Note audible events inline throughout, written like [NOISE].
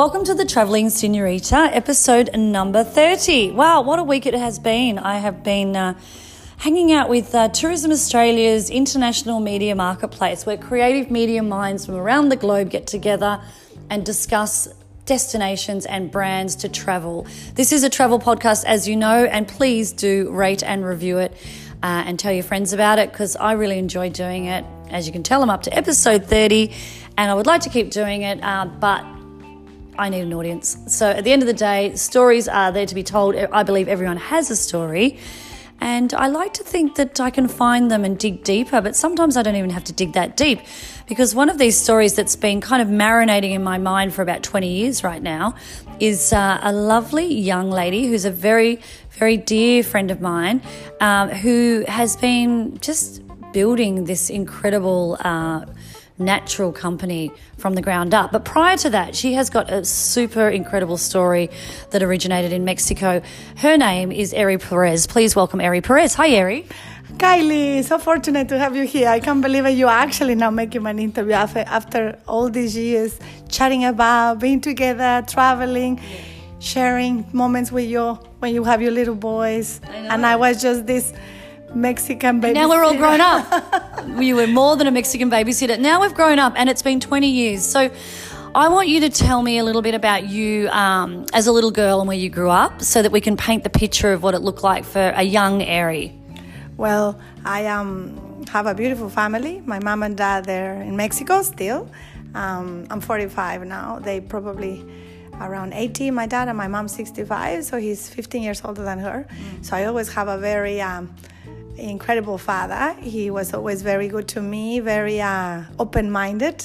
Welcome to the Traveling Senorita, episode number 30. Wow, what a week it has been. I have been uh, hanging out with uh, Tourism Australia's international media marketplace, where creative media minds from around the globe get together and discuss destinations and brands to travel. This is a travel podcast, as you know, and please do rate and review it uh, and tell your friends about it because I really enjoy doing it. As you can tell, I'm up to episode 30 and I would like to keep doing it, uh, but I need an audience. So at the end of the day, stories are there to be told. I believe everyone has a story. And I like to think that I can find them and dig deeper, but sometimes I don't even have to dig that deep. Because one of these stories that's been kind of marinating in my mind for about 20 years right now is uh, a lovely young lady who's a very, very dear friend of mine um, who has been just building this incredible. Uh, natural company from the ground up. But prior to that, she has got a super incredible story that originated in Mexico. Her name is Ere Perez. Please welcome Ere Perez. Hi, Ere. Kylie, so fortunate to have you here. I can't believe it. You're actually now making an interview after, after all these years chatting about being together, traveling, sharing moments with you when you have your little boys. I and I was just this Mexican babysitter. Now we're all grown up. [LAUGHS] you were more than a Mexican babysitter. Now we've grown up, and it's been 20 years. So I want you to tell me a little bit about you um, as a little girl and where you grew up so that we can paint the picture of what it looked like for a young Ere. Well, I um, have a beautiful family. My mom and dad, they're in Mexico still. Um, I'm 45 now. They probably around 80 my dad and my mom 65 so he's 15 years older than her mm. so i always have a very um, incredible father. He was always very good to me, very uh, open minded.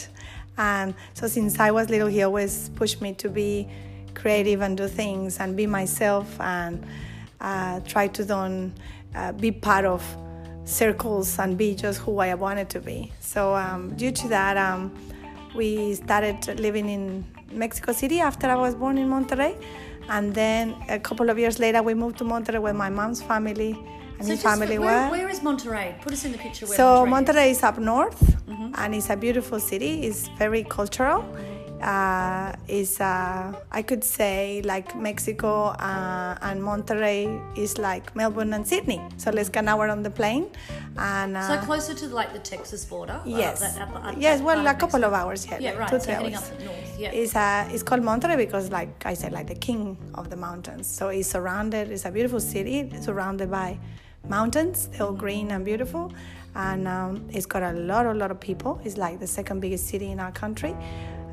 And so since I was little, he always pushed me to be creative and do things and be myself and uh, try to don't uh, be part of circles and be just who I wanted to be. So um, due to that, um, we started living in Mexico City after I was born in Monterrey. And then a couple of years later, we moved to Monterrey with my mom's family and so family where, where is Monterrey? Put us in the picture. so Monterey, Monterrey is. is. up north, mm-hmm. and it's a beautiful city. It's very cultural. Uh, is uh, I could say like Mexico uh, and Monterrey is like Melbourne and Sydney. So let's get an hour on the plane, and so uh, closer to like the Texas border. Yes, that, yes. Well, a couple of hours. Yeah, yeah, right. Two, so heading up north. Yeah, it's uh, it's called Monterrey because, like I said, like the king of the mountains. So it's surrounded. It's a beautiful city surrounded by mountains. They're all green and beautiful, and um, it's got a lot, a lot of people. It's like the second biggest city in our country,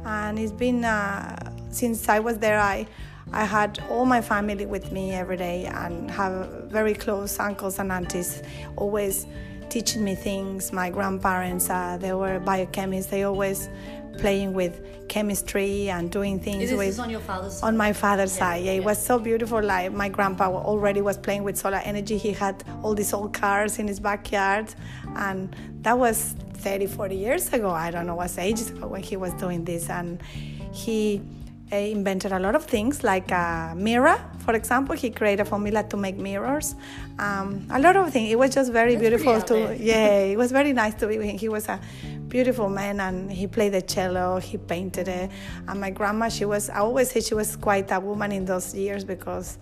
and it's been uh, since I was there. I I had all my family with me every day and have very close uncles and aunties always teaching me things. My grandparents, uh, they were biochemists. They always playing with chemistry and doing things this with on your father's side. on my father's yeah, side. Yeah, yeah, it was so beautiful. Like my grandpa already was playing with solar energy. He had all these old cars in his backyard. And that was 30 40 years ago. I don't know what ages ago when he was doing this. And he invented a lot of things like a mirror for example. He created a formula to make mirrors. Um, a lot of things. It was just very That's beautiful to yeah [LAUGHS] it was very nice to be with him. He was a beautiful man and he played the cello. He painted it. And my grandma she was i always say she was quite a woman in those years because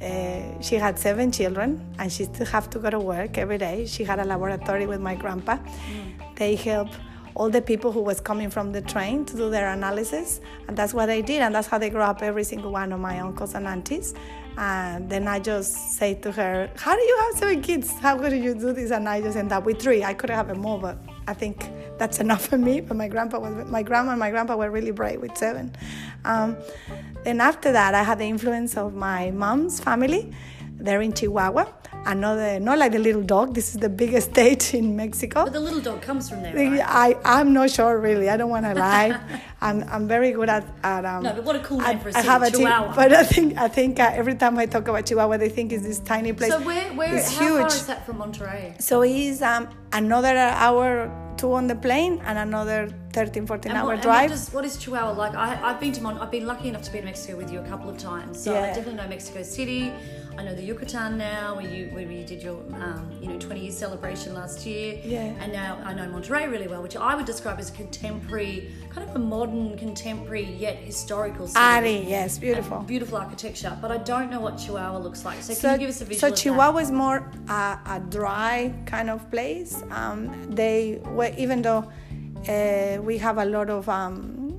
uh, she had seven children and she still have to go to work every day. She had a laboratory with my grandpa. Mm. they help all the people who was coming from the train to do their analysis and that's what they did and that's how they grew up every single one of my uncles and aunties. And then i just say to her how do you have seven kids? How could you do this? And i just end up with three. I could have more but i think that's enough for me. But my grandpa was my grandma and my grandpa were really brave with seven. Um, then after that i had the influence of my mom's family. They're in chihuahua another, not like the little dog. This is the biggest [LAUGHS] state in Mexico. But the little dog comes from there, right? I, I'm not sure really. I don't want to [LAUGHS] lie. I'm, I'm very good at, at um, No, but what a cool name I, for a I have a Chihuahua. T- but I think I think uh, every time I talk about Chihuahua, they think it's this tiny place. So where, where, it's how huge. far is that from Monterrey? So it's um, another hour two on the plane and another 13, 14 And hour what, and drive. what, does, what is Chihuahua like? I, I've been to Mon- I've been lucky enough to be in Mexico with you a couple of times, so I definitely know Mexico City. I know the Yucatan now, where you where you did your um, you know 20 year celebration last year. Yeah. And now I know Monterrey really well, which I would describe as a contemporary, kind of a modern, contemporary yet historical city. Ari, yes, beautiful. Beautiful architecture, but I don't know what Chihuahua looks like. So, can you give us a visual? so? Chihuahua is more a, a dry kind of place. Um, they, well, even though uh, we have a lot of um,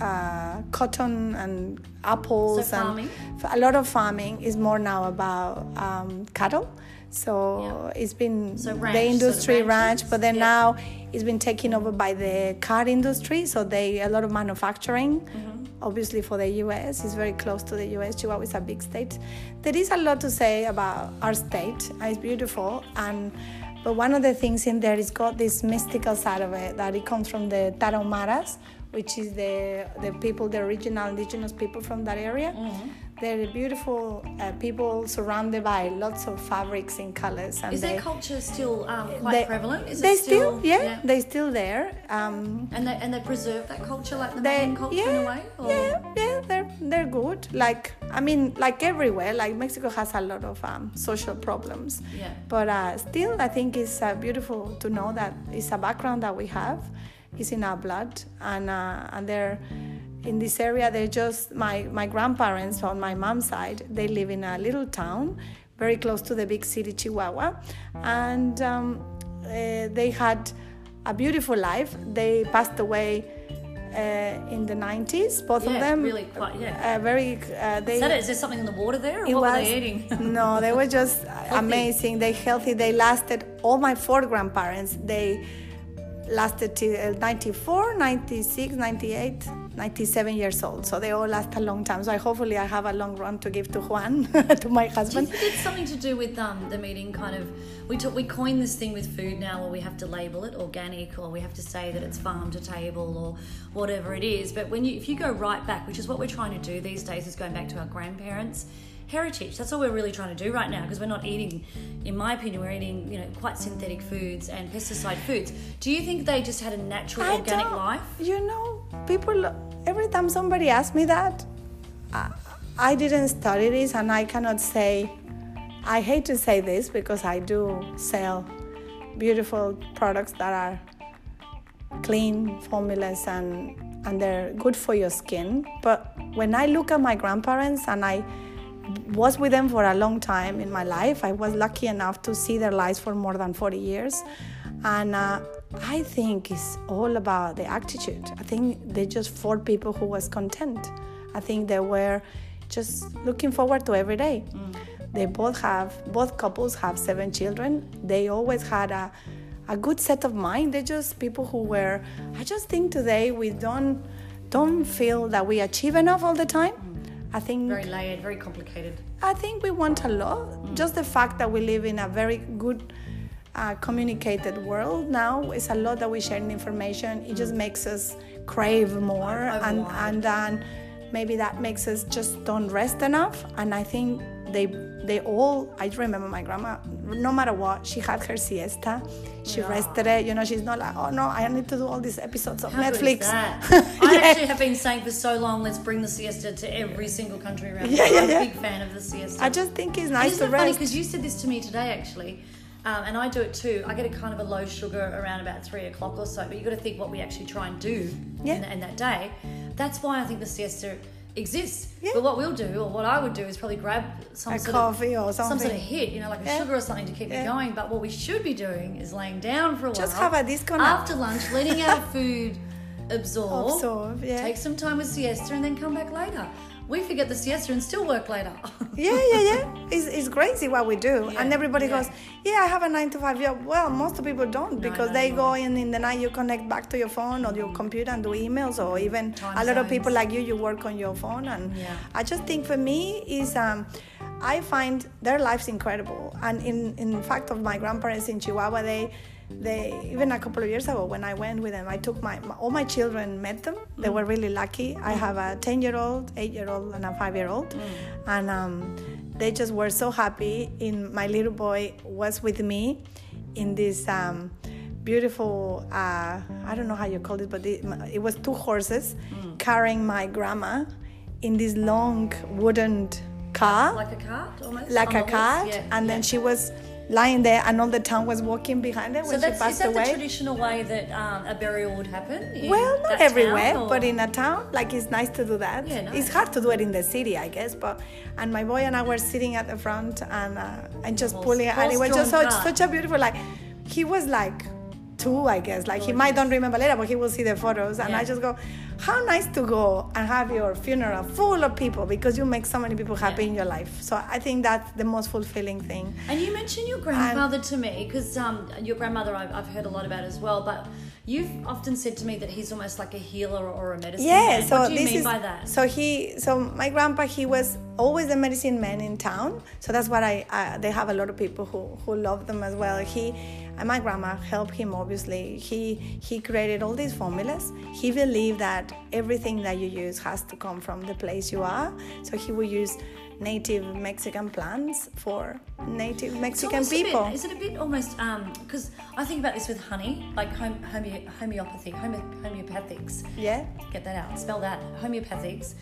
uh, cotton and apples So farming? and a lot of farming is more now about um, cattle. So it's been So ranch, the sort of industry ranch, but then Yeah. now it's been taken over by the car industry. So they a lot of manufacturing. Mm-hmm. Obviously, for the U.S., it's very close to the U.S. Chihuahua is a big state. There is a lot to say about our state. It's beautiful, and but one of the things in there is got this mystical side of it that it comes from the Tarahumaras, which is the the people, the original indigenous people from that area. Mm-hmm. They're beautiful uh, people surrounded by lots of fabrics and colors. And Is they, their culture still um, quite they- prevalent? Is they it still? yeah, they're still there. Um, And they and they preserve that culture like the they, Mayan culture yeah, in a way. Or? yeah, yeah, they're they're good. Like I mean, like everywhere. Like Mexico has a lot of um, social problems. Yeah. But uh, still, I think it's uh, beautiful to know that it's a background that we have. It's in our blood, and uh, and they're in this area. They're just my my grandparents on my mom's side. They live in a little town, very close to the big city Chihuahua, and um, uh, they had a beautiful life. They passed away. Uh, in the 90s, both Yeah, of them really quite- yeah. uh, very. Uh, they Is, that? Is there something in the water there, or what was were they eating? [LAUGHS] no they were just amazing they healthy they lasted all my four grandparents they lasted till uh, 94 96 98 97 years old so they all last a long time so I, hopefully i have a long run to give to juan [LAUGHS] to my Do you husband think it's something to do with um, the meeting? Kind of, we talk, we coined this thing with food now, where we have to label it organic, or we have to say that it's farm to table, or whatever it is. But when you, if you go right back, which is what we're trying to do these days, is going back to our grandparents' heritage. That's all we're really trying to do right now, because we're not eating, in my opinion, we're eating you know quite synthetic foods and pesticide foods. Do you think they just had a natural I organic life? you know people every time somebody asks me that I, I didn't study this and i cannot say i hate to say this because i do sell beautiful products that are clean formulas and and they're good for your skin but when i look at my grandparents and i was with them for a long time in my life i was lucky enough to see their lives for more than 40 years and uh, i think it's all about the attitude i think they're just four people who was content i think they were just looking forward to every day they both have both couples have seven children they always had a a good set of mind. They're just people who were. I just think today we don't don't feel that we achieve enough all the time. I think Very layered, very complicated. I think we want a lot. Just the fact that we live in a very good uh, communicated world now is a lot that we share information. It just makes us crave more, and and then maybe that makes us just don't rest enough. And I think they they all. I remember my grandma. No matter what, she had her siesta. She rested it. You know, she's not like, oh no, I need to do all these episodes of How Netflix. [LAUGHS] I Yeah. actually have been saying for so long, let's bring the siesta to every single country around. the Yeah, world. yeah, I'm yeah. a big fan of the siesta. I just think it's nice to it rest. because you said this to me today actually, um, and I do it too. I get a kind of a low sugar around about three o'clock or so, but you've got to think what we actually try and do Yeah. in, in that day. That's why I think the siesta exists. Yeah. But what we'll do, or what I would do, is probably grab some A sort coffee or of some sort of hit, you know, like a Yeah. sugar or something to keep me going. But what we should be doing is laying down for a Just while. Just have a disconnect. after lunch, letting our food [LAUGHS] absorb, Absorb, yeah. take some time with siesta, and then come back later. We forget the siesta and still work later. [LAUGHS] yeah, yeah, yeah. It's, it's crazy what we do. Yeah, and everybody yeah. goes, yeah, I have a nine to five job. Well, most of people don't because no, they no. go in in the night, you connect back to your phone or your computer and do emails or even Time a lot of people like you, you work on your phone. And Yeah. I just think for me is, um, I find their lives incredible. And in, in fact, of my grandparents in Chihuahua, they, they even a couple of years ago when I went with them, I took my, my all my children met them. They were really lucky. I have a ten year old, eight year old, and a five year old, and um, they just were so happy. In my little boy was with me in this um, beautiful. Uh, I don't know how you call it, but it, it was two horses Mm. carrying my grandma in this long wooden car, Like a cart almost? like a cart, Yeah, and then she was lying there, and all the town was walking behind her So when she that's, is passed that the traditional way that um, a burial would happen? Well, not everywhere, town, but in a town, like it's nice to do that. Yeah, nice. It's hard to do it in the city, I guess. But and my boy and I were sitting at the front and uh, and just Horse- pulling, and it was just so, such a beautiful. Like he was like two, I guess. Like he might don't remember later, but he will see the photos, and I just go, how nice to go and have your funeral full of people because you make so many people happy Yeah. in your life. So I think that's the most fulfilling thing. And you mentioned your grandmother to me because um, your grandmother I've, I've heard a lot about as well. But you've often said to me that he's almost like a healer or a medicine Yeah, man. so what do you this mean is by that? so he so my grandpa he was always the medicine man in town. So that's what I uh, they have a lot of people who who love them as well. He and my grandma helped him obviously. He he created all these formulas. He believed that everything that you use has to come from the place you are. So he would use native Mexican plants for native Mexican a bit- people. is it a bit almost um, because I think about this with honey, like home, homeo, homeopathy, homo, homeopathics. yeah. Get that out. Spell that. Homeopathics.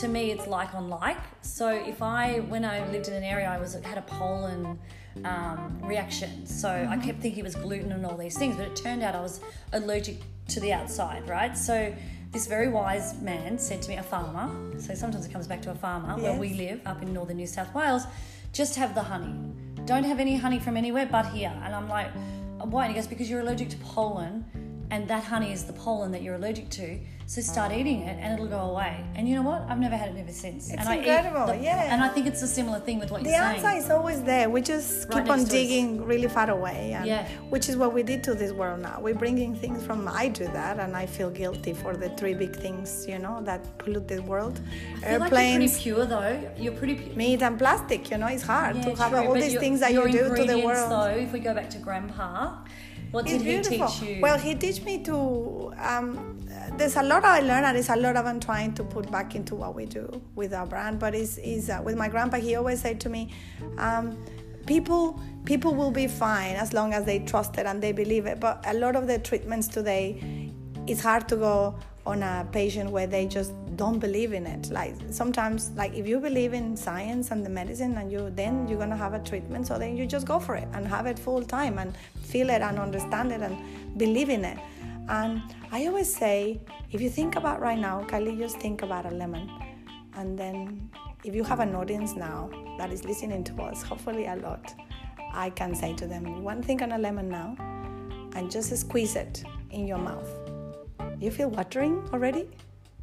To me, it's like on like. So if I, when I lived in an area, I was had a pollen um, reaction. So I kept thinking it was gluten and all these things, but it turned out I was allergic to the outside. Right. So this very wise man said to me, a farmer. So sometimes it comes back to a farmer where we live up in northern New South Wales. Just have the honey. Don't have any honey from anywhere but here. And I'm like, why? And he goes, because you're allergic to pollen, and that honey is the pollen that you're allergic to. So start eating it, and it'll go away. And you know what? I've never had it ever since. It's and I incredible, the, yeah. And I think it's a similar thing with what The you're answer is always there. We just Right keep on digging really far away, and Yeah. which is what we did to this world now. We're bringing things from. I do that, and I feel guilty for the three big things, you know, that pollute the world: feel like you're airplanes, pretty pure though. You're pretty pure. meat, and plastic. You know, it's hard Yeah, to have true, all these things that you do to the world. Though, if we go back to Grandpa, what It's did he teach you? Well, he teach me to. Um, there's a lot I learned, and there's a lot of I'm trying to put back into what we do with our brand. But is is uh, with my grandpa, he always said to me, um, people people will be fine as long as they trust it and they believe it. But a lot of the treatments today, it's hard to go on a patient where they just don't believe in it. Like sometimes like if you believe in science and the medicine and you then you're gonna have a treatment so then you just go for it and have it full time and feel it and understand it and believe in it. And i always say if you think about right now kylie just think about a lemon. And then if you have an audience now that is listening to us hopefully a lot i can say to them one thing on a lemon now? And just squeeze it in your mouth. You feel watering already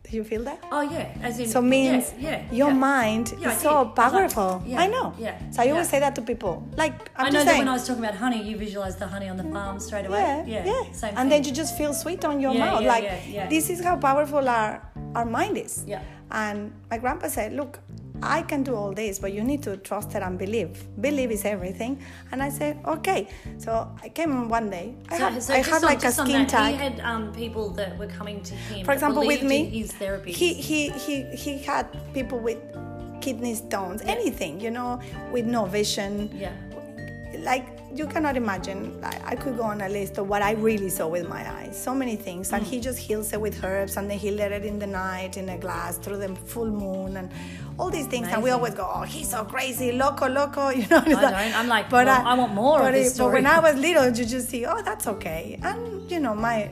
do you feel that oh yeah, as in so means yeah, yeah, your yeah. mind Yeah, is so powerful. I know. yeah, So I always say that to people. Like I'm I know that saying. when I was talking about honey, you visualize the honey on the farm straight away. yeah, yeah. Same and thing. then you just feel sweet on your mouth. like this is how powerful our our mind is. Yeah. And my grandpa said, look. I can do all this, but you need to trust it and believe. Believe is everything. And I said, okay. So I came one day. I So, have, so I have on- like a skin that, tag. He had um, people that were coming to him. for example with me his therapy. he, he he he had people with kidney stones anything you know with no vision yeah, like you cannot imagine. Like, i could go on a list of what i really saw with my eyes. So many things. And Mm. he just heals it with herbs and then he let it in the night in a glass through the full moon and all these things. And we always go oh he's so crazy. Loco loco [LAUGHS] you know I don't. I'm like, but well, I want more of but, this it- but when i was [LAUGHS] little you just see oh that's okay. And you know my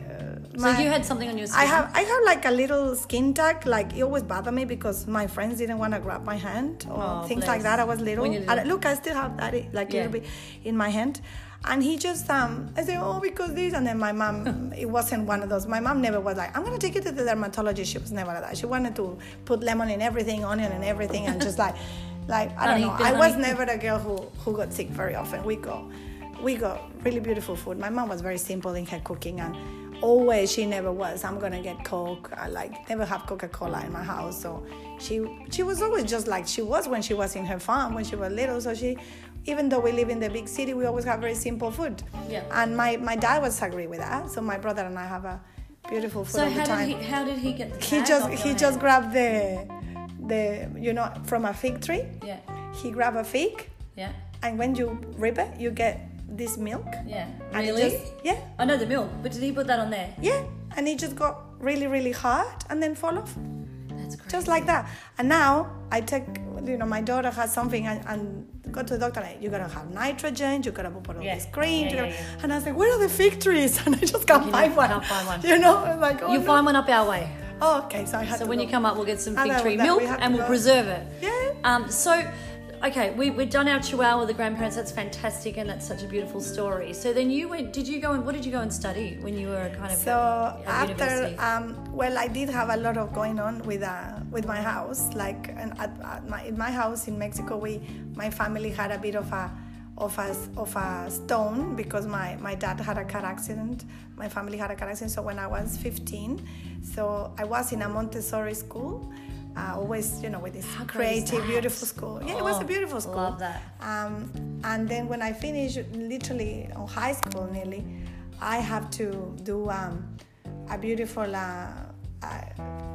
uh, so you had something on your skin. I have I have like a little skin tag. Like it always bothered me because my friends didn't want to grab my hand or Oh, things bless. like that. I was little. And little. look, I still have that like Yeah. little bit in my hand. And he just um I said, Oh, because this and then my mom [LAUGHS] it wasn't one of those. My mom never was like, I'm gonna take you to the dermatologist. She was never like that. She wanted to put lemon in everything, onion in everything and just like [LAUGHS] like I don't know. I was never a girl who who got sick very often. We go we got really beautiful food. My mom was very simple in her cooking and always she never was i'm gonna get coke i like never have coca-cola in my house so she she was always just like she was when she was in her farm when she was little so she even though we live in the big city we always have very simple food Yeah. and my my dad was agree with that so my brother and i have a beautiful food so all the how time did he? How did he get the? he just he just hand? grabbed the the you know from a fig tree Yeah, he grabbed a fig yeah. and when you rip it you get this milk. Yeah. And Really? just- yeah, I know the milk, but did he put that on there? yeah, and it just got really, really hard and then fall off, That's crazy. just like that. And now I take, you know, my daughter has something and, and go to the doctor. Like, you gotta have nitrogen. You gotta put all Yeah. this cream. Yeah, yeah, yeah. And I was like, where are the fig trees? [LAUGHS] And I just can't You find know, one. can't find one. [LAUGHS] You know, I'm like, oh, You no. find one up our way. Oh, okay. So I had So when go. you come up, we'll get some fig tree milk we and we'll go. preserve it. Yeah. Um, so, okay, we, we've done our chihuahua with the grandparents. That's fantastic, and that's such a beautiful story. So then you went. Did you go and what did you go and study when you were kind of So after, um, well, I did have a lot of going on with uh, with my house. Like, at, at my, in my house in Mexico, we my family had a bit of a of a of a stone because my my dad had a car accident. My family had a car accident. So when I was 15, so I was in a Montessori school. Uh, always, you know, with this How creative, beautiful school. Yeah, it was Oh, a beautiful school. love that. Um, and then when I finished, literally on high school nearly, I have to do um, a beautiful uh, uh,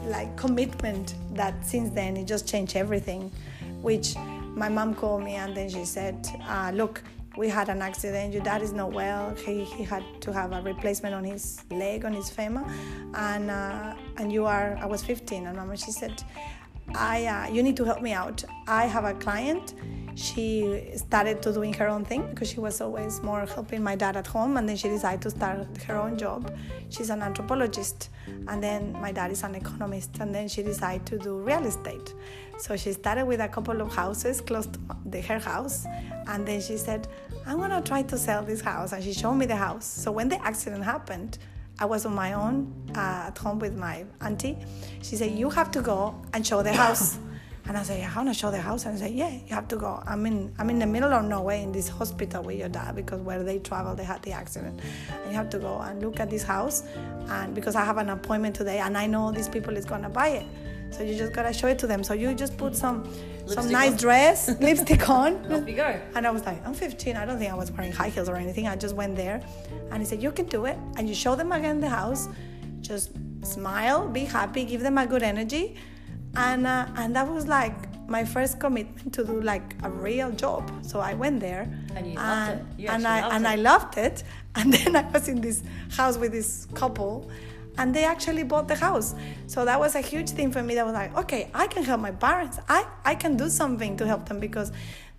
like commitment that since then it just changed everything. Which my mom called me and then she said, uh, "Look, we had an accident. Your dad is not well. He, he had to have a replacement on his leg, on his femur, and uh, and you are. I was 15, and mama she said." I, uh, you need to help me out. I have a client. She started to doing her own thing because she was always more helping my dad at home, and then she decided to start her own job. She's an anthropologist, and then my dad is an economist, and then she decided to do real estate. So she started with a couple of houses close to the, her house, and then she said, "I'm gonna try to sell this house," and she showed me the house. So when the accident happened, I was on my own uh, at home with my auntie. She said, "You have to go and show the house." [LAUGHS] And I said, "I want to show the house." And I said, "Yeah, you have to go. I'm in I'm in the middle of nowhere in this hospital with your dad because where they travel, they had the accident. And you have to go and look at this house, and because I have an appointment today, and I know these people is gonna buy it." So you just gotta show it to them. So you just put some some nice on. dress, [LAUGHS] lipstick on, Off you go. and I was like, I'm 15. I don't think I was wearing high heels or anything. I just went there, and he said, You can do it. And you show them again the house. Just smile, be happy, give them a good energy, and uh, and that was like my first commitment to do like a real job. So I went there, And you loved it. You and I and. I loved it. [LAUGHS] And then I was in this house with this couple. And they actually bought the house. So that was a huge thing for me. That was like, okay, I can help my parents. I, I can do something to help them because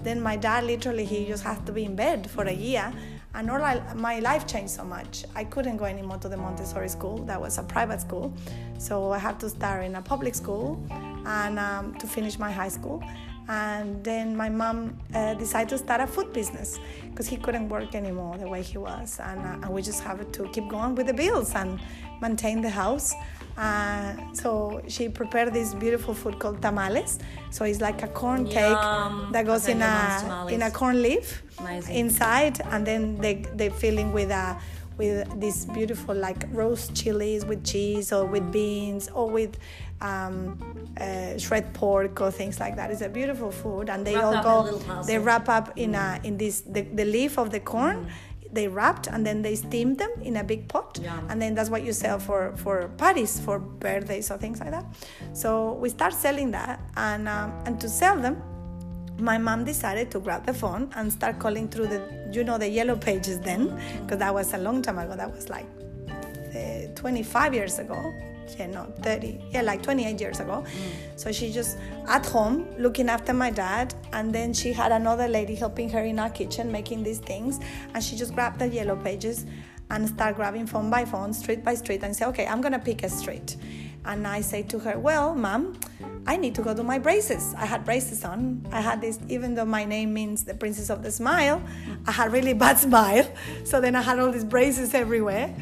then my dad literally he just had to be in bed for a year and all I, my life changed so much i couldn't go anymore to the montessori school that was a private school so i had to start in a public school and um, to finish my high school and then my mom uh, decided to start a food business because he couldn't work anymore the way he was and, uh, and we just have to keep going with the bills and maintain the house uh, so she prepared this beautiful food called tamales so it's like a corn Yum. cake that goes in a in a corn leaf Amazing. inside and then they they filling with a with this beautiful like roast chilies with cheese or with beans or with um, uh, shred pork or things like that. It's a beautiful food, and they Wrap all up in a go. They wrap up in a in this the, the leaf of the corn. They wrapped and then they steamed them in a big pot, and then that's what you sell for for parties, for birthdays or things like that. So we start selling that, and um, and to sell them, my mom decided to grab the phone and start calling through the you know the yellow pages then because that was a long time ago. That was like uh, 25 years ago yeah no 30 yeah like 28 years ago so she just at home looking after my dad and then she had another lady helping her in our kitchen making these things and she just grabbed the yellow pages and start grabbing phone by phone street by street and say okay i'm gonna pick a street and I say to her, Well, mom, I need to go do my braces. I had braces on. I had this, even though my name means the princess of the smile, I had really bad [LAUGHS] smile. So then I had all these braces everywhere.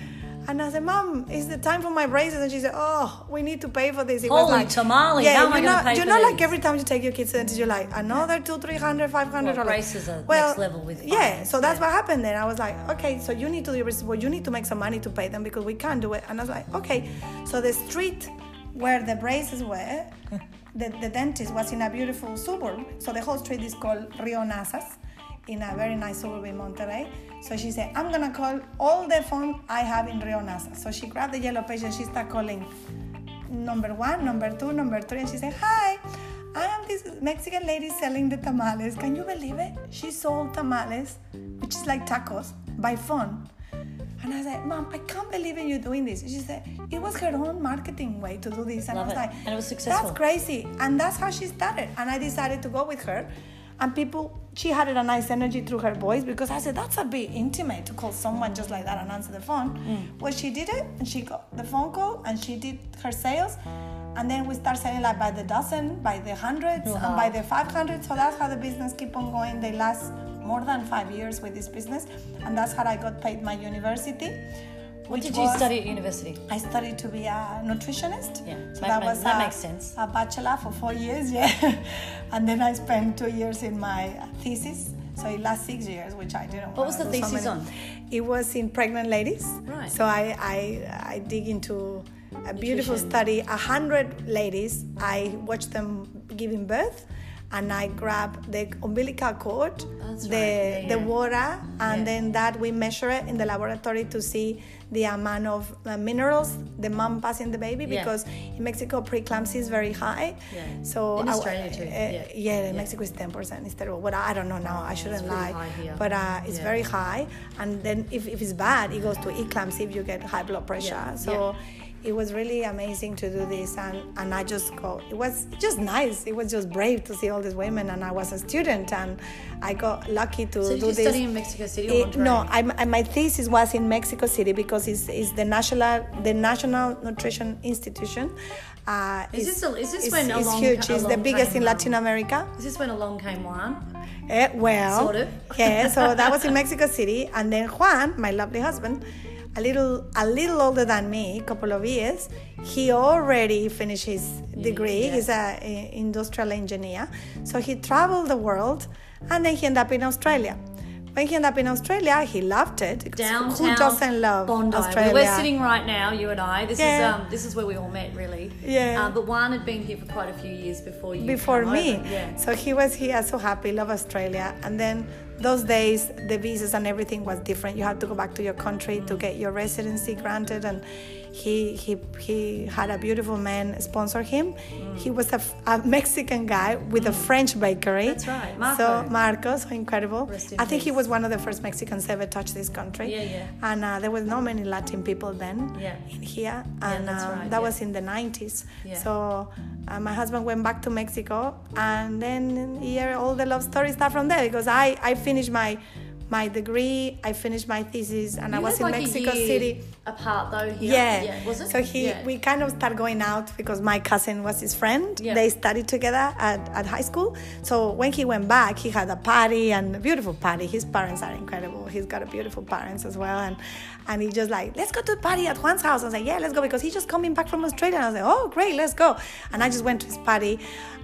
And I said, Mom, it's the time for my braces? And she said, Oh, we need to pay for this. It Holy tamale, how am I you know, pay you for know, like every time you take your kids to the dentist, you're like, another two, three hundred, five hundred dollars. braces are well, next level with Yeah, so that's yeah. what happened then. I was like, okay, so you need to do your braces. Well, you need to make some money to pay them because we can't do it. And I was like, okay. So the street where the braces were, [LAUGHS] the, the dentist was in a beautiful suburb. So the whole street is called Rio Nazas in a very nice suburb in Monterrey. So she said, I'm gonna call all the phone I have in Rio Nasa. So she grabbed the yellow page and she started calling number one, number two, number three, and she said, Hi, I am this Mexican lady selling the tamales. Can you believe it? She sold tamales, which is like tacos, by phone. And I said, Mom, I can't believe you're doing this. She said, It was her own marketing way to do this. And Love I was it. like, And it was successful. That's crazy. And that's how she started. And I decided to go with her. And people, she had a nice energy through her voice because I said, That's a bit intimate to call someone just like that and answer the phone. Mm. Well, she did it and she got the phone call and she did her sales. And then we start selling like by the dozen, by the hundreds, Wow. and by the 500. So that's how the business keep on going. They last more than five years with this business. And that's how I got paid my university. What did you was- study at university? I studied to be a nutritionist. Yeah, So ma- that was that a, makes sense. A bachelor for four years, yeah. [LAUGHS] and then I spent two years in my thesis. So it last six years, which I didn't. What was the do so thesis on? It was in pregnant ladies. Right. So I I, I dig into a beautiful Nutrition. study. A hundred ladies. I watched them giving birth. And I grab the umbilical cord, That's the right. The water, and Yeah. then that we measure it in the laboratory to see the amount of uh, minerals the mom passing the baby Yeah. because in Mexico preeclampsia is very high. Yeah. So In I- Australia too, uh, yeah. yeah, in. Mexico is ten percent. It's terrible. But I don't know now. I shouldn't lie. But uh, it's very high, and then if, if it's bad, it goes to eclampsia if you get high blood pressure. Yeah, So. It was really amazing to do this, and, and I just go. It was just nice. It was just brave to see all these women, and I was a student, and I got lucky to So do you this. study in Mexico City It- no, I, I, my thesis was in Mexico City because it's, it's the national the National Nutrition Institution. Uh, Is this a- is this when it's along- huge? It's the biggest in Latin America. Is this when along came Juan? Eh, well, Sort of. yeah. So that was in [LAUGHS] Mexico City, and then Juan, my lovely husband, a little a little older than me, a couple of years. He already finished his degree. yeah. He's a, a industrial engineer. So he traveled the world, and then he ended up in Australia. When he ended up in Australia, he loved it. Downtown Who doesn't love Bondi. Australia? We're sitting right now, you and I. This is um, this is where we all met, really. Yeah. Uh, but Juan had been here for quite a few years before you. before me. Yeah. So he was here so happy, love Australia. And then those days, the visas and everything was different. You had to go back to your country to get your residency granted. And he he he had a beautiful man sponsor him. He was a Mexican guy with a French bakery. That's right, Marco. So Marco, so incredible. In I think he was one of the first Mexicans ever touch this country. Yeah, yeah. And uh, there was not many Latin people then Yeah. in here, and that's um, right, that yeah. was in the 90s. Yeah. So uh, my husband went back to Mexico, and then here all the love stories start from there because I, I finished my my degree, I finished my thesis, and I was in like Mexico City. Apart though here. Yeah. Yeah. Was it? So he, Yeah. we kind of start going out because my cousin was his friend. Yeah. They studied together at, at high school. So when he went back, he had a party and a beautiful party. His parents are incredible. He's got a beautiful parents as well. And and he just like, let's go to a party at Juan's house. I was like, yeah, let's go because he's just coming back from Australia. And I was like, oh, great, let's go. And I just went to his party.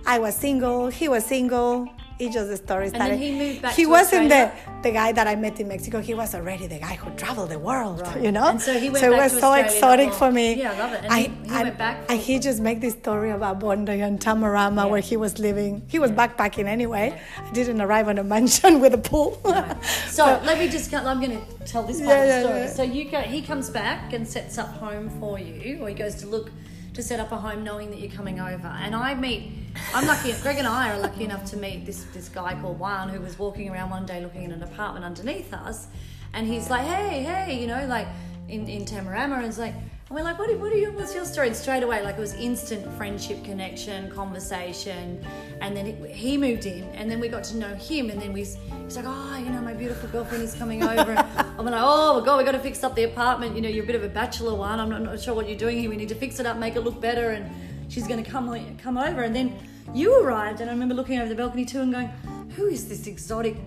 I was single. He was single. It just the story then started. he moved back He to wasn't the Australia? the guy that I met in Mexico. He was already the guy who traveled the world. Right. You know. And so he went it back was to so Australia exotic for- me. Yeah, I love it. And he- he went back And he just made this story about Bondi and Tamarama Yeah. where he was living. He was backpacking anyway. I didn't arrive on a [LAUGHS] mansion with a pool. [LAUGHS] So let me just. I'm going to tell this part Yeah, of the yeah, story. yeah. So you go. He comes back and sets up home for you, or he goes to look to set up a home, knowing that you're coming over. And I meet. I'm lucky. Greg and I are lucky enough to meet this this guy called Juan, who was walking around one day looking at an apartment underneath us, and he's like, "Hey, hey," you know, like in in Tamarama, and it's like. And we're like, what, do- what are you, what's your story? And straight away, like it was instant friendship, connection, conversation. And then it, he moved in, and then we got to know him. And then we, he's like, oh, you know, my beautiful girlfriend is coming over. [LAUGHS] I'm like, oh, my God, we got to fix up the apartment. You know, you're a bit of a bachelor one. I'm not, not sure what you're doing here. We need to fix it up, make it look better. And she's going to come, come over. And then you arrived, and I remember looking over the balcony too and going, who is this exotic,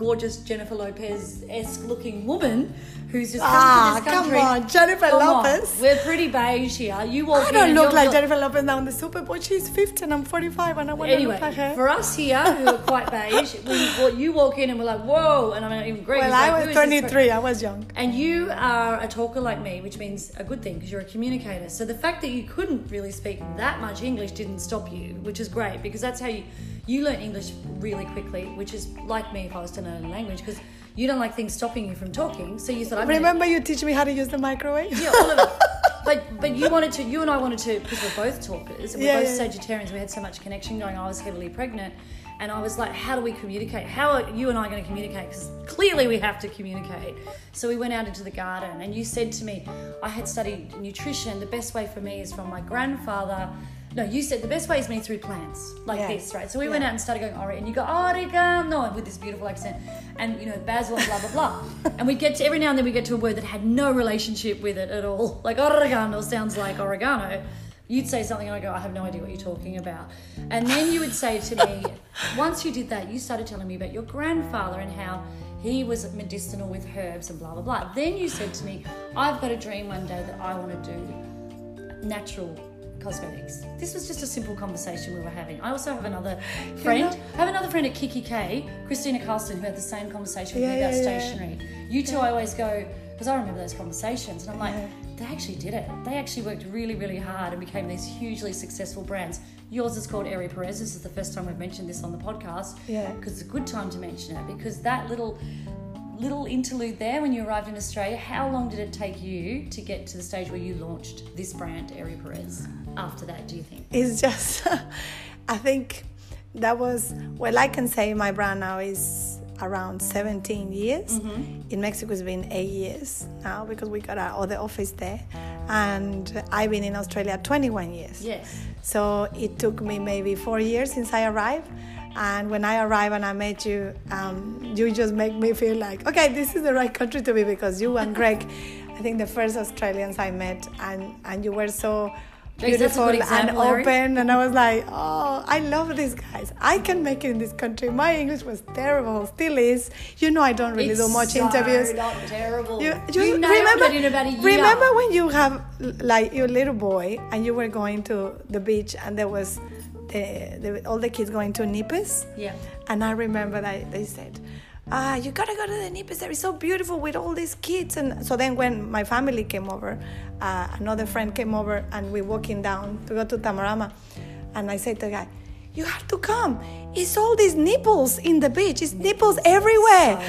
gorgeous Jennifer Lopez esque looking woman who's just come Ah, to this come on, Jennifer Come on. Lopez. We're pretty beige here. You walk I don't look like you're- Jennifer Lopez now in the Super Bowl. She's 50 and I'm 45 and I want to look like her. for us here who are quite [LAUGHS] beige, we, you walk in and we're like, whoa, and I'm not even Greg. well, like, I was is 23. I was young. and you are a talker like me, which means a good thing because you're a communicator. So the fact that you couldn't really speak that much English didn't stop you, which is great because that's how you you learn English really quickly, which is like me if I was to learn a language because you don't like things stopping you from talking. So you thought, I'm gonna- Remember you teach me how to use the microwave? yeah, all of it. [LAUGHS] But but you wanted to, you and I wanted to, because we're both talkers and we're Yeah, both yeah. Sagittarians. We had so much connection going. I was heavily pregnant, and I was like, "How do we communicate? How are you and I going to communicate? Because clearly we have to communicate." So we went out into the garden, and you said to me, "I had studied nutrition. The best way for me is from my grandfather." No, you said the best way is me through plants like Yeah. this, right? So we Yeah. went out and started going oregano, and you go oregano oh, with this beautiful accent, and you know basil, blah blah blah. [LAUGHS] and we get to every now and then we get to a word that had no relationship with it at all. Like oregano sounds like oregano. You'd say something, and I go, I have no idea what you're talking about. And then you would say to me, [LAUGHS] once you did that, you started telling me about your grandfather and how he was medicinal with herbs and blah blah blah. Then you said to me, I've got a dream one day that I want to do natural cosmetics. This was just a simple conversation we were having. I also have another friend. I have another friend at Kiki K, Kristina Karlsson, who had the same conversation with Yeah, me about yeah, yeah. stationery. You two, I always go because I remember those conversations, and I'm like, Yeah. they actually did it. They actually worked really, really hard and became these hugely successful brands. Yours is called Ere Perez. This is the first time we've mentioned this on the podcast. Yeah. Because it's a good time to mention it because that little little interlude there when you arrived in Australia, how long did it take you to get to the stage where you launched this brand, Ere Perez? After that, do you think? it's just [LAUGHS] i think that was well i can say my brand now is around 17 years in mexico it's been eight years now because we got our other office there and i've been in australia 21 years Yes. so it took me maybe four years since I arrived. And when I arrived and I met you, um, you just make me feel like, okay, this is the right country to be because you and Greg, [LAUGHS] I think the first Australians I met, and, and you were so Jeez, that's a beautiful and open. And I was like, oh, I love these guys. I can make it in this country. My English was terrible, still is. You know, I don't really do much so interviews. Not terrible. You, You, you, remember, in about a year. remember when you have like your little boy and you were going to the beach and there was the, the, all the kids going to Nippers? Yeah. And I remember that they said, ah, you gotta go to the Nippers. There is so beautiful with all these kids. And so then when my family came over, uh, another friend came over and we walking down to go to Tamarama. And I said to the guy, you have to come. It's all these nipples in the beach. It's nipples everywhere.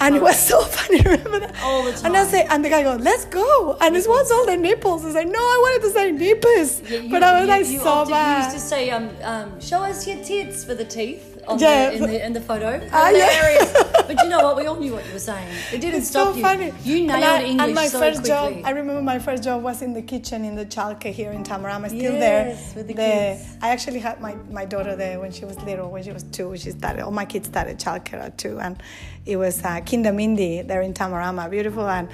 and it was so [LAUGHS] funny. Remember that? All the time. And I say, and the guy goes, "Let's go." And it was all the nipples. I said, "No, I wanted to say nipples," Yeah, you- but I was you- like you so often- You used to say, um, um, "Show us your tits" for the teeth on Yeah. the, in the in the photo. Ah, yeah. [LAUGHS] But you know what? We all knew what you were saying. It didn't It's stop so you. funny. You nailed and I, English And my so first quickly. job, I remember my first job was in the kitchen in the Chalke here in Tamarama. Still Yes, there. with the kids. I actually had my, my daughter there when she was little. When she was two, she started. All my kids started Chalke at two, and it was uh, Kindamindi there in Tamarama, beautiful. And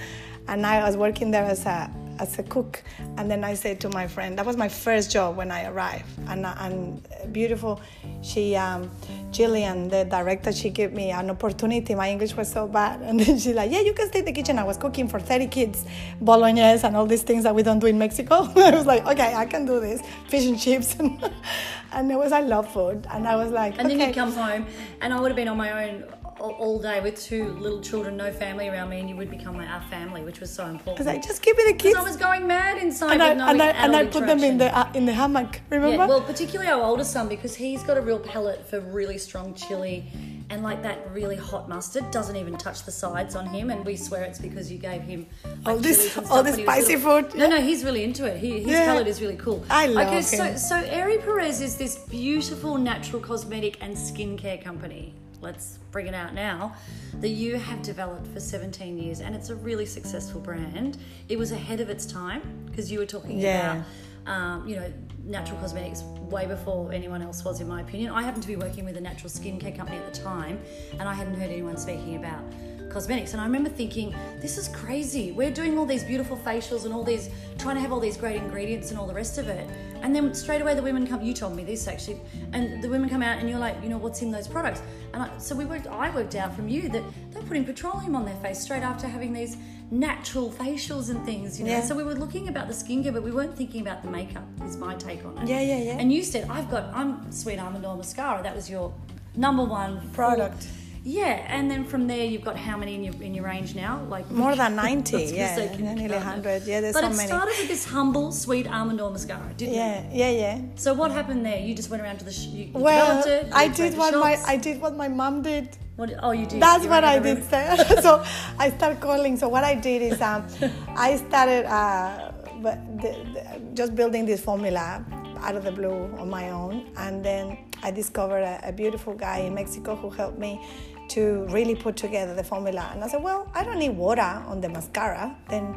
and I was working there as a as a cook. And then I said to my friend, that was my first job when I arrived. And, and beautiful, she, um, Jillian, the director, she gave me an opportunity. My English was so bad. [LAUGHS] And then she's like, yeah, you can stay in the kitchen. I was cooking for 30 kids, bolognese and all these things that we don't do in Mexico. [LAUGHS] I was like, okay, I can do this. Fish and chips. [LAUGHS] and it was, I love food. And I was like, And then okay. you'd come home, and I would have been on my own all, day with two little children, no family around me, and you would become like our family, which was so important. Because like, just give me the kids. I was going mad inside And I, no and I, and I put them in the, uh, in the hammock, remember? Yeah, well, particularly our older son because he's got a real palate for really strong chili, and like that really hot mustard doesn't even touch the sides on him. And we swear it's because you gave him like, All this- all this when he was spicy little. food, No, yeah. no, he's really into it. He, his Yeah. palate is really cool. I love it. Okay, so him. so Ere Perez is this beautiful natural cosmetic and skincare company. Let's bring it out now. That you have developed for 17 years, and it's a really successful brand. It was ahead of its time because you were talking Yeah. about um, you know, natural cosmetics way before anyone else was, in my opinion. I happened to be working with a natural skincare company at the time, and I hadn't heard anyone speaking about cosmetics. And I remember thinking, this is crazy. We're doing all these beautiful facials and all these, trying to have all these great ingredients and all the rest of it. And then straight away the women come, you told me this actually, and the women come out and you're like, you know, what's in those products? And I, so we worked, I worked out from you that they're putting petroleum on their face straight after having these natural facials and things, you know. Yeah. So we were looking about the skincare, but we weren't thinking about the makeup. Is my take on it. Yeah, yeah, yeah. And you said I've got I'm Sweet Almond Oil mascara. That was your number one full- Product. Yeah, and then from there you've got how many in your in your range now? Like More than [LAUGHS] 90, I was gonna yeah, say, can nearly 100. Yeah, there's but so it started with this humble Sweet Almond Oil mascara, didn't it? Yeah, yeah, yeah. So what happened there? You just went around to the sh- you, Well, developed it. you I did what my. I did what my mom did. What, oh, you did. That's You what I did. [LAUGHS] so I started calling. So what I did is um, [LAUGHS] I started uh, but the, the, just building this formula out of the blue on my own. And then I discovered a, a beautiful guy in Mexico who helped me to really put together the formula. And I said, well, I don't need water on the mascara. Then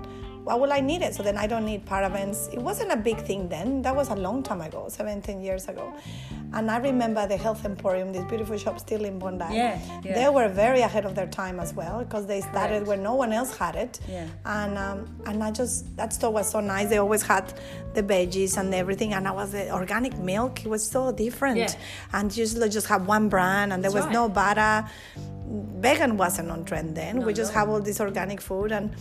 why will I need it? So then I don't need parabens. It wasn't a big thing then. That was a long time ago, 17 years ago. And I remember the Health Emporium, this beautiful shop still in Bondi. Yeah, yeah. They were very ahead of their time as well because they started Correct. when no one else had it. Yeah. And um, and I just that store was so nice. They always had the veggies and everything. And I was the organic milk. It was so different. Yeah. And usually just have one brand, and there That's was no right. butter. Vegan wasn't on trend then. No, we just no. have all this organic food and.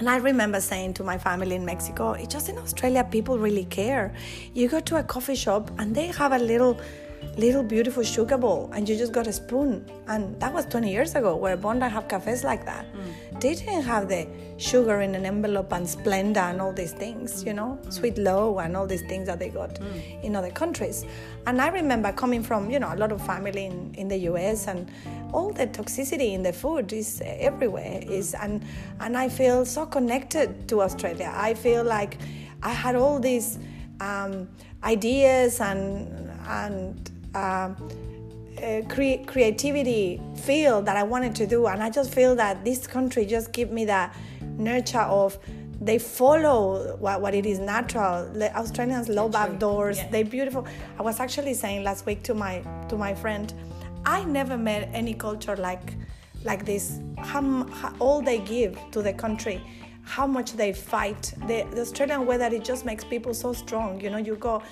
And I remember saying to my family in Mexico, it's just in Australia people really care. You go to a coffee shop and they have a little little beautiful sugar bowl and you just got a spoon. And that was 20 years ago where Bondi have cafes like that. They didn't have the sugar in an envelope and Splenda and all these things, you know, Sweet'N Low and all these things that they got in other countries. And I remember coming from, you know, a lot of family in, in the US and all the toxicity in the food is everywhere is and and I feel so connected to Australia. I feel like I had all these um, ideas and and um, uh, cre- creativity field that I wanted to do, and I just feel that this country just give me that nurture of they follow what, what it is natural. The Australians love outdoors. Yeah. They're beautiful. I was actually saying last week to my to my friend, I never met any culture like like this. How, how all they give to the country, how much they fight. The, the Australian weather it just makes people so strong. You know, you go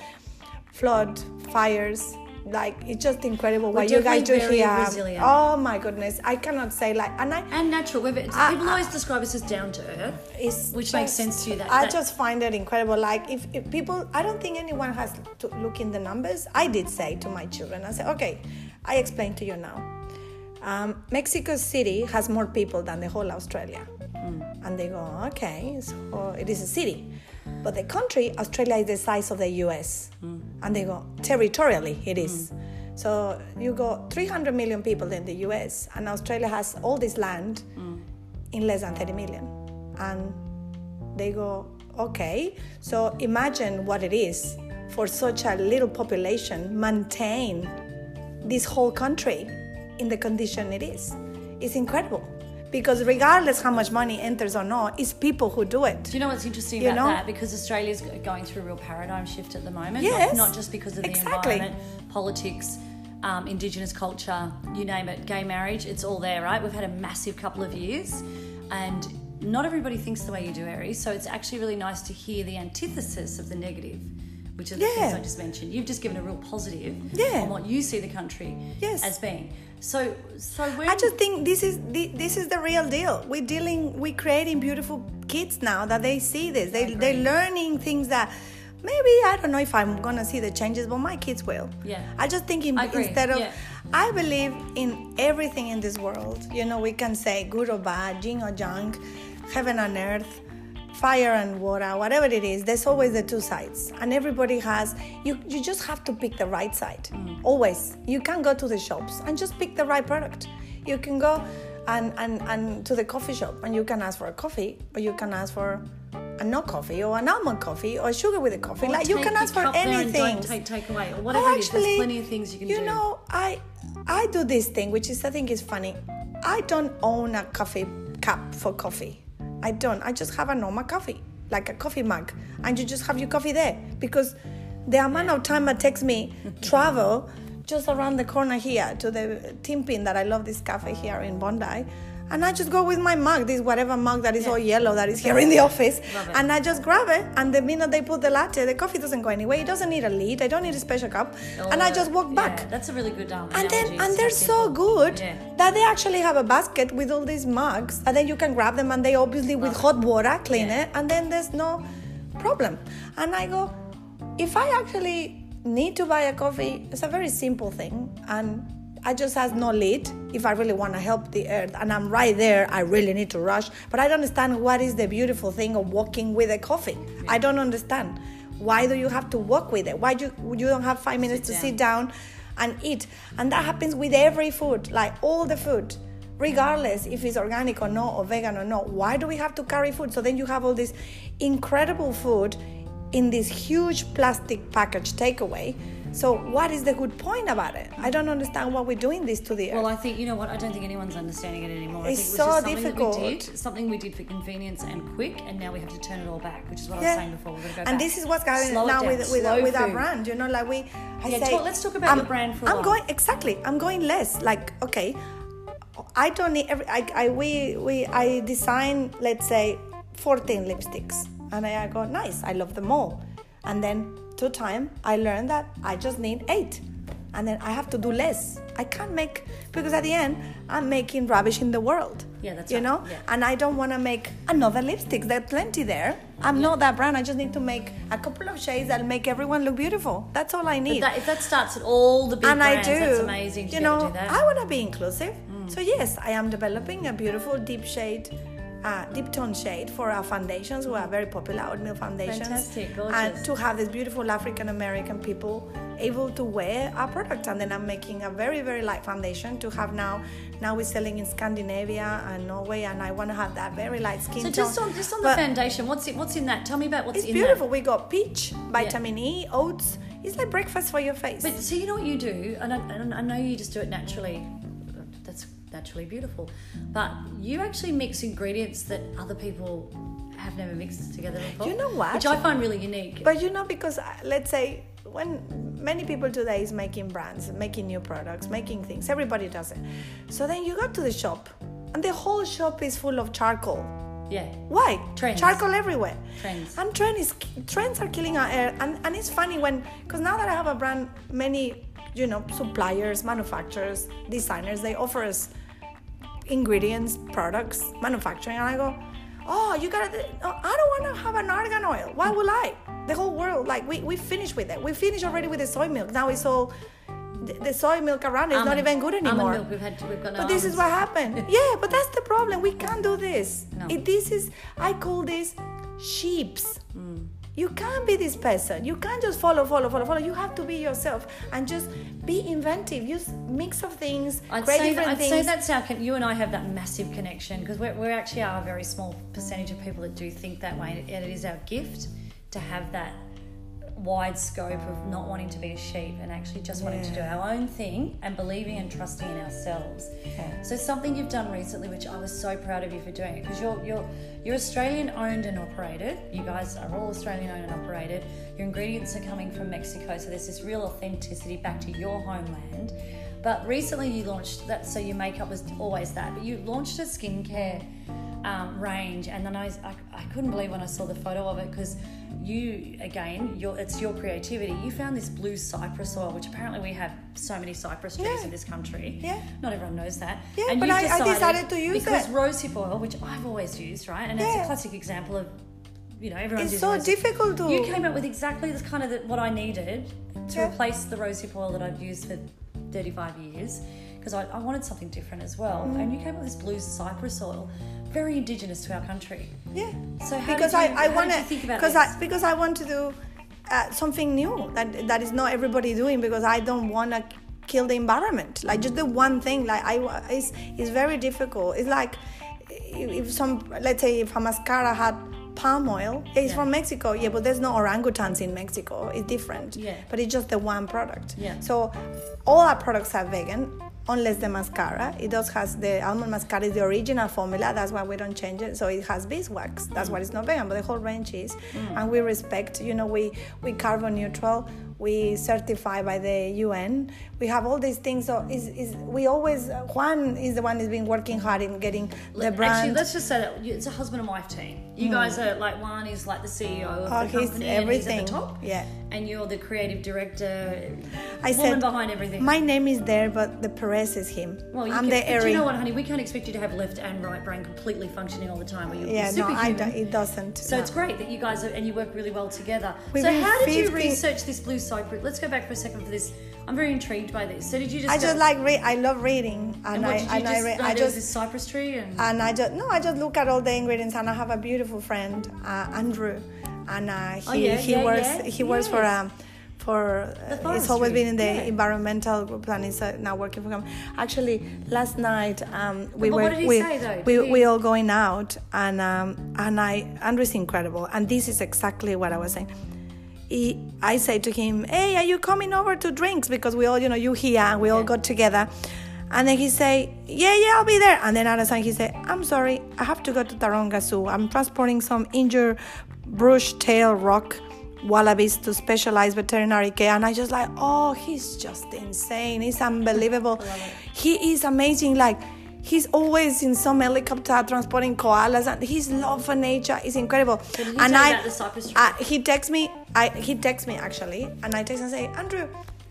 flood, fires. Like it's just incredible what you guys do here. resilient. Oh my goodness, I cannot say like, and I And natural. We've, I- people I- always describe us as down to earth, which makes sense to you. That, I that- just find it incredible. Like if, if people, I don't think anyone has to look in the numbers. I did say to my children, I said, okay, I explain to you now. Um, Mexico City has more people than the whole Australia, and they go, okay, so it is a city, but the country Australia is the size of the U.S. Mm. and they go territorially it is. Mm. So you go 300 million people in the U.S. and Australia has all this land mm. in less than 30 million, and they go, okay, so imagine what it is for such a little population maintain this whole country in the condition it is. It's incredible. Because regardless how much money enters or not, it's people who do it. Do you know what's interesting You about know? that? Because Australia's going through a real paradigm shift at the moment. Yes, Not, not just because of the exactly. environment, politics, um, Indigenous culture, you name it, gay marriage, it's all there, right? We've had a massive couple of years and not everybody thinks the way you do, Ere. So it's actually really nice to hear the antithesis of the negative, which are the things I just mentioned. You've just given a real positive Yeah. on what you see the country Yes. as being. So, so when I just think this is the, this is the real deal. We're dealing, we're creating beautiful kids now that they see this. They they're learning things that maybe I don't know if I'm gonna see the changes, but my kids will. Yeah. I just think in, I instead of yeah. I believe in everything in this world. You know, we can say good or bad, yin or yang, heaven and earth, fire and water, whatever it is. There's always the two sides, and everybody has. You you just have to pick the right side. Mm. Always, you can go to the shops and just pick the right product. You can go and, and and to the coffee shop and you can ask for a coffee, or you can ask for a no coffee or an almond coffee or sugar with a coffee. Or like you can ask for cup there and anything. Take take away or whatever Oh, it is. There's plenty of things you can do. You know, I I do this thing, which is I think is funny. I don't own a coffee cup for coffee. I don't. I just have a normal coffee, like a coffee mug, and you just have your coffee there because the amount of time it takes me travel just around the corner here to the Timpin that I love this cafe here in Bondi. And I just go with my mug, this whatever mug that is all yellow that is here in the office, and I just grab it. And the minute they put the latte, the coffee doesn't go anywhere. It doesn't need a lid. I don't need a special cup, and I just walk Oh, Yeah, back that's a really good um, and then and they're so good Yeah. that they actually have a basket with all these mugs and then you can grab them and they obviously with hot water clean Yeah. it and then there's no problem and i go if i actually need to buy a coffee it's a very simple thing and i just has no lid if i really want to help the earth and i'm right there i really need to rush but i don't understand what is the beautiful thing of walking with a coffee i don't understand why do you have to walk with it why do you, you don't have five minutes to down. sit down and eat. And that happens with every food, like all the food. regardless if it's organic or not or vegan or not why do we have to carry food so then you have all this incredible food in this huge plastic package takeaway so what is the good point about it i don't understand why we're doing this to the earth Well, I think you know what. I don't think anyone's understanding it anymore. I It's think it was so just something difficult. That we did, something we did for convenience and quick, and now we have to turn it all back, which is what I was saying before. We're go and back. this is what's going it now down, with with, with our brand you know like we I Yeah, say talk- let's talk about I'm, your brand for a I'm while. going exactly I'm going less like okay I don't need every I, I we we I design let's say 14 lipsticks and I, I go nice I love them all and then two time I learned that I just need eight and then I have to do less I can't make because at the end I'm making rubbish in the world Yeah, that's you right. know Yeah. and I don't want to make another lipstick. There's plenty there. I'm not that brand. I just need to make a couple of shades that'll make everyone look beautiful. That's all I But need. that, if that starts at all the big and I brands, do. that's amazing. You know, that. I want to be inclusive. Mm. So yes, I am developing a beautiful deep shade. Uh, deep tone shade for our foundations, who are very popular, oatmeal foundations. Fantastic, gorgeous. And to have these beautiful African American people able to wear our product. And then I'm making a very, very light foundation to have now. Now we're selling in Scandinavia and Norway, and I want to have that very light skin so tone. just on just on the But- foundation, what's it, what's in that? Tell me about what's it's in beautiful. that. We got peach, vitamin E, oats. It's like breakfast for your face. But so you know what you do, and I, and I know you just do it naturally. Naturally beautiful, but you actually mix ingredients that other people have never mixed together before. You know what? Which I find really unique. But you know, because uh, let's say when many people today is making brands, making new products, making things, everybody does it. So then you go to the shop, and the whole shop is full of charcoal. yeah, Why? Trends. Charcoal everywhere. Trends. And trend is, trends are killing our air. And, and it's funny when, because now that I have a brand, many, you know, suppliers, manufacturers, designers, they offer us ingredients, products, manufacturing. And I go, oh, you got to, I don't want to have an argan oil. Why would I? The whole world, like, we, we finished with it. We finished already with the soy milk. Now it's all, the, the soy milk around is not even good anymore. milk, we've had, we've But this is what happened. [LAUGHS] yeah, but that's the problem. We can't do this. No. It, this is I call this sheeps. Mm. You can't be this person. You can't just follow, follow, follow, follow. You have to be yourself and just be inventive. Use mix of things, I'd create different I'd things. say that's our. You and I have that massive connection because we're actually are a very small percentage of people that do think that way, and it is our gift to have that wide scope of not wanting to be a sheep and actually just wanting to do our own thing and believing and trusting in ourselves. Yeah. So something you've done recently, which I was so proud of you for doing, because you're you're you're Australian owned and operated. You guys are all Australian owned and operated. Your ingredients are coming from Mexico, so there's this real authenticity back to your homeland. But recently you launched that, so your makeup was always that, but you launched a skincare um, range, and then I, I I couldn't believe when I saw the photo of it because you again your it's your creativity you found this blue cypress oil which apparently we have so many cypress trees Yeah. in this country Yeah. not everyone knows that Yeah, and but I- I decided to use because it. rosehip oil which i've always used right and it's a classic example of you know everyone It's so difficult to- you came up with exactly the kind of the, what i needed to Yeah. replace the rosehip oil that i've used for 35 years because I, I wanted something different as well Mm. and you came up with this blue cypress oil very indigenous to our country yeah. so how because you, I, I want to think about because? I because I want to do uh, something new that that is not everybody doing because I don't want to kill the environment. Like just the one thing. Like I it's it's very difficult. It's like if if some let's say if a mascara had palm oil it's Yeah. from mexico yeah but there's no orangutans in mexico it's different Yeah. but it's just the one product Yeah. so all our products are vegan unless the mascara. It does has the almond mascara is the original formula. That's why we don't change it. So it has beeswax. That's why it's not vegan but the whole range is. Mm. And we respect you know we we carbon neutral we certify by the UN. We have all these things. So is is we always Juan is the one who's been working hard in getting the brand. Actually, let's just say that it's a husband and wife team. You hmm. guys are like Juan is like the CEO of Oh, the he's company and he's at the top. Yeah. And you're the creative director, I woman said behind everything. my name is there, but the Perez is him. well, you I'm can, the you know what, honey? We can't expect you to have left and right brain completely functioning all the time. Where you're Yeah, no, I don't, it doesn't. So no. it's great that you guys are, and you work really well together. We've so how did you research this blue cypress? Let's go back for a second for this. I'm very intrigued by this. So did you just? I go- just like read. I love reading, and, And I and just? I I just this cypress tree and. and I just no, I just look at all the ingredients, and I have a beautiful friend, uh, Andrew, and uh, he Oh, yeah, he yeah, works yeah, he works for um for uh, it's always been in the yeah. environmental group and is uh, now working for him. Actually, last night um, we were what did he we, say, we, we all going out and um, and I Andrew's incredible and this is exactly what I was saying. He, I say to him, "Hey, are you coming over to drinks? Because we all, you know, you here, and we all got together." And then he say, "Yeah, yeah, I'll be there." And then other side he say, "I'm sorry, I have to go to Taronga Zoo. I'm transporting some injured brush tail rock wallabies to specialized veterinary care." And I just like, "Oh, he's just insane. He's unbelievable. [LAUGHS] He is amazing. Like." He's always in some helicopter transporting koalas, and his love for nature is incredible. And I, uh, he texts me. I he texts me actually, and I text and say, Andrew,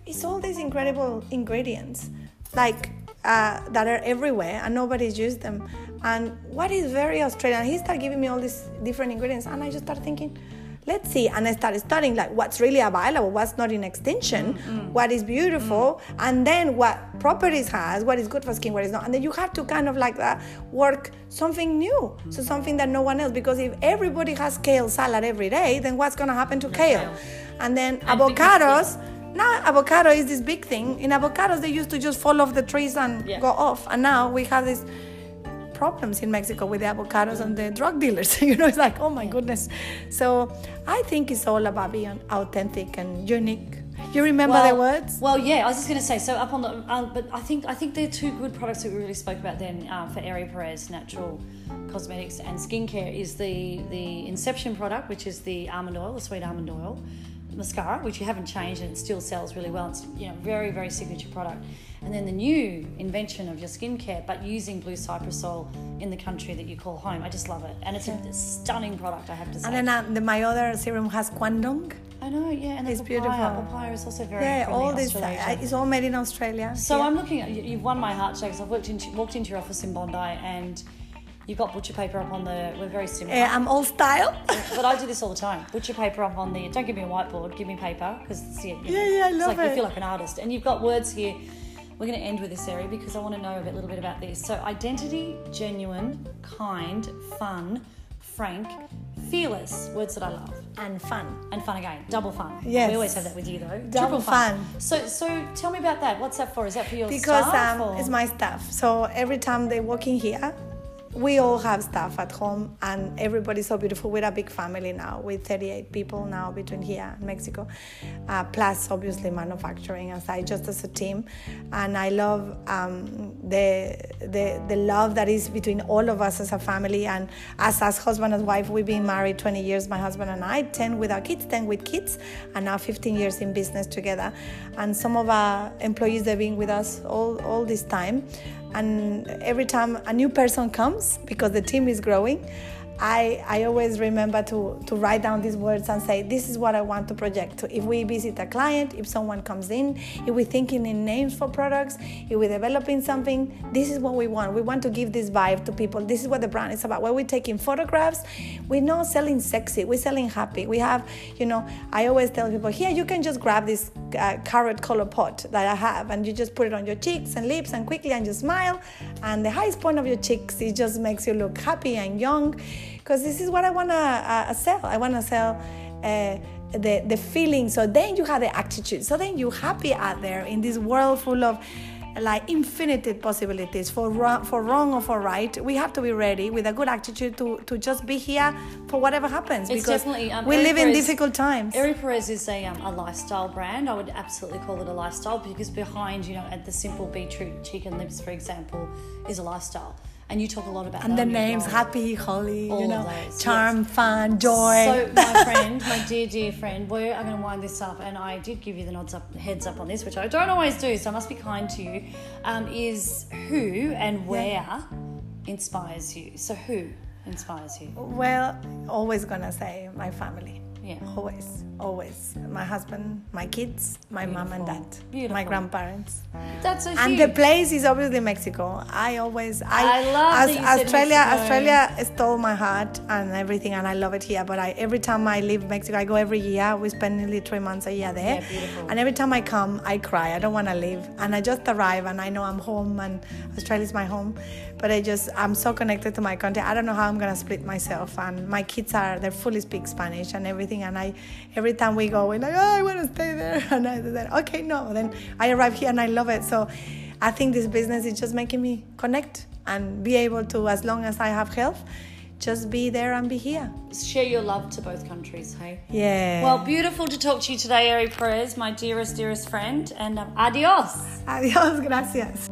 it's all these incredible ingredients, like uh, that are everywhere, and nobody's used them. And what is very Australian? He started giving me all these different ingredients, and I just started thinking. Let's see, and I started studying like what's really available, what's not in extinction, what is beautiful, and then what properties has, what is good for skin, what is not, and then you have to kind of like that work something new, so something that no one else. Because if everybody has kale salad every day, then what's gonna happen to kale? kale. And then avocados. Now avocado is this big thing. In avocados, they used to just fall off the trees and Yeah. go off, and now we have these problems in Mexico with the avocados and the drug dealers. [LAUGHS] you know, it's like, oh my goodness. So I think it's all about being authentic and unique. You remember the words? Well, yeah, I was just going to say. So up on the, uh, but I think I think they're two good products that we really spoke about then uh, for Ere Perez Natural Cosmetics and Skincare is the the Inception product, which is the almond oil, the sweet almond oil mascara, which you haven't changed and it still sells really well. It's you know very very signature product. And then the new invention of your skincare, but using blue cypress oil in the country that you call home. I just love it, and it's a stunning product. I have to say. And then uh, the, my other serum has quandong. I know, yeah, and the It's papaya. beautiful. Papaya is also very Yeah, all this. Uh, it's all made in Australia. So Yeah. I'm looking at you- you've won my heart, James. I've walked into walked into your office in Bondi, and you've got butcher paper up on the. We're very similar, Uh, I'm old style. but I do this all the time. Butcher paper up on the. Don't give me a whiteboard. Give me paper because yeah, you Yeah, yeah, I it's love like You feel like an artist, and you've got words here. We're going to end with this area because I want to know a bit- little bit about this. So identity, genuine, kind, fun, frank, fearless. Words that I love. and fun. And fun again, double fun. Yes. we always have that with you though. Double Triple fun. So, so tell me about that. What's that for? Is that for your because staff? um, it's my staff. So every time they walk in here, we all have staff at home, and everybody's so beautiful. We're a big family now, with 38 people now between here and Mexico, uh, plus obviously manufacturing aside, just as a team. And I love um, the, the the love that is between all of us as a family, and as as husband and wife. We've been married 20 years, my husband and I, 10 with our kids, 10 with kids, and now 15 years in business together. And some of our employees they've been with us all all this time and every time a new person comes because the team is growing I, I always remember to, to write down these words and say this is what I want to project. If we visit a client if someone comes in if we're thinking in names for products if we're developing something this is what we want. We want to give this vibe to people. This is what the brand is about. When we're taking photographs we're not selling sexy. We're selling happy. We have you know I always tell people here you can just grab this uh, carrot color pot that I have and you just put it on your cheeks and lips and quickly and you smile. And the highest point of your cheeks it just makes you look happy and young because this is what I want to uh, sell I want to sell uh, the, the feeling so then you have the attitude so then you're happy out there in this world full of like infinite possibilities for wrong, for wrong or for right. We have to be ready with a good attitude to, to just be here for whatever happens It's because definitely, um, we Aerie live in difficult times. Ere Perez is a, um, a lifestyle brand. I would absolutely call it a lifestyle because behind, you know, at the simple beetroot chicken lips, for example, is a lifestyle. And you talk a lot about and the names happy, holly, All you know, those, charm, yes. fun, joy. So, my [LAUGHS] friend, my dear, dear friend, we are going to wind this up, and I did give you the nods up, heads up on this, which I don't always do, so I must be kind to you. Um, is who and where inspires you? So, who inspires you? well, always gonna say my family. Yeah. Always, always. My husband, my kids, my mom and dad, Beautiful. Beautiful. my grandparents. That's a And huge. the place is obviously Mexico. I always, I, I love as, Australia. Australia stole my heart and everything, and I love it here. But I, every time I leave Mexico, I go every year. We spend nearly three months a year there. Yeah, beautiful. And every time I come, I cry. I don't want to leave, and I just arrive, and I know I'm home, and Australia is my home. But I just, I'm so connected to my country. I don't know how I'm gonna split myself. And my kids are, they fully speak Spanish and everything. And I, every time we go, we're like, oh, I want to stay there. [LAUGHS] And I said, okay, no. Then I arrive here and I love it. So I think this business is just making me connect and be able to, as long as I have health, just be there and be here. Share your love to both countries, hey? Yeah. Well, beautiful to talk to you today, Ere Perez, my dearest, dearest friend, and um, adios. Adios, gracias.